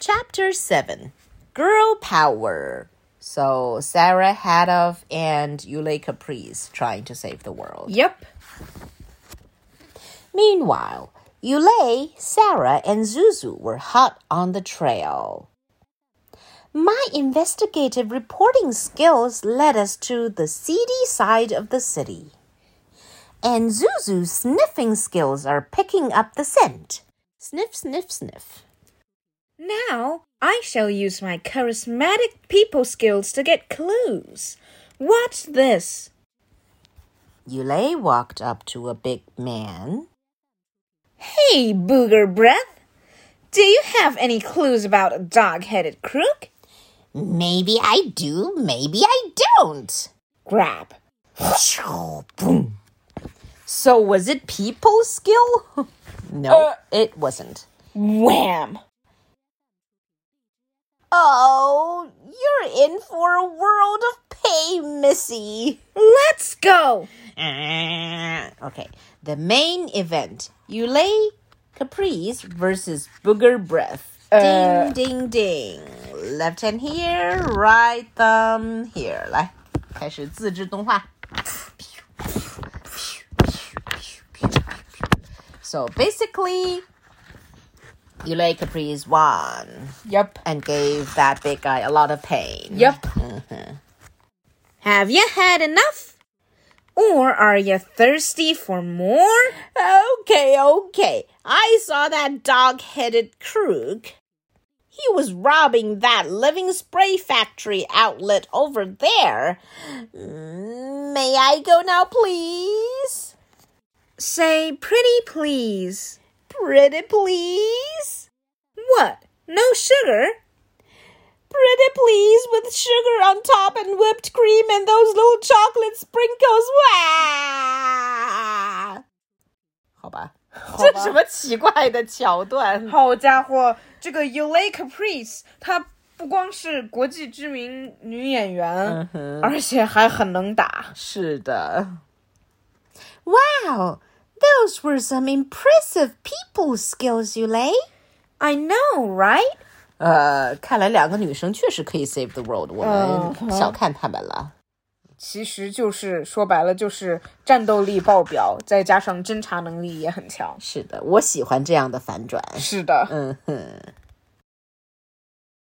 Chapter 7 Girl Power. So, Sarah Hatoff and Yule Caprice trying to save the world. Yep. Meanwhile, Yule, Sarah, and Zuzu were hot on the trail. My investigative reporting skills led us to the seedy side of the city. And Zuzu's sniffing skills are picking up the scent. Sniff, sniff, sniff. Now I shall use my charismatic people skills to get clues. What's this? Yule walked up to a big man. Hey, Booger Breath. Do you have any clues about a dog headed crook? Maybe I do, maybe I don't. Grab. Boom. So was it people skill? no, Uh. it wasn't. Wham! Oh, you're in for a world of pain, Missy. Let's go! Okay, the main event Yulei Caprice versus Booger Breath. Uh. Ding, ding, ding. Left hand here, right thumb here. 来，开始自制动画。So basically, Yulei Caprice won Yep. and gave that big guy a lot of pain. Yep. Mm-hmm. Have you had enough? Or are you thirsty for more? Okay, okay. I saw that dog headed crook. He was robbing that living spray factory outlet over there. May I go now, please? Say pretty please. Pretty please? What? No sugar? Pretty please with sugar on top and whipped cream and those little chocolate sprinkles. Wow! 好吧，这什么奇怪的桥段？好家伙，这个 Yulei Caprice，她不光是国际知名女演员，而且还很能打。是的。Wow, those were some impressive people skills, Yulei. I know, right? 呃，看来两个女生确实可以 save the world，我嗯们小看她们了。其实就是说白了，就是战斗力爆表，再加上侦查能力也很强。是的，我喜欢这样的反转。是的。嗯哼。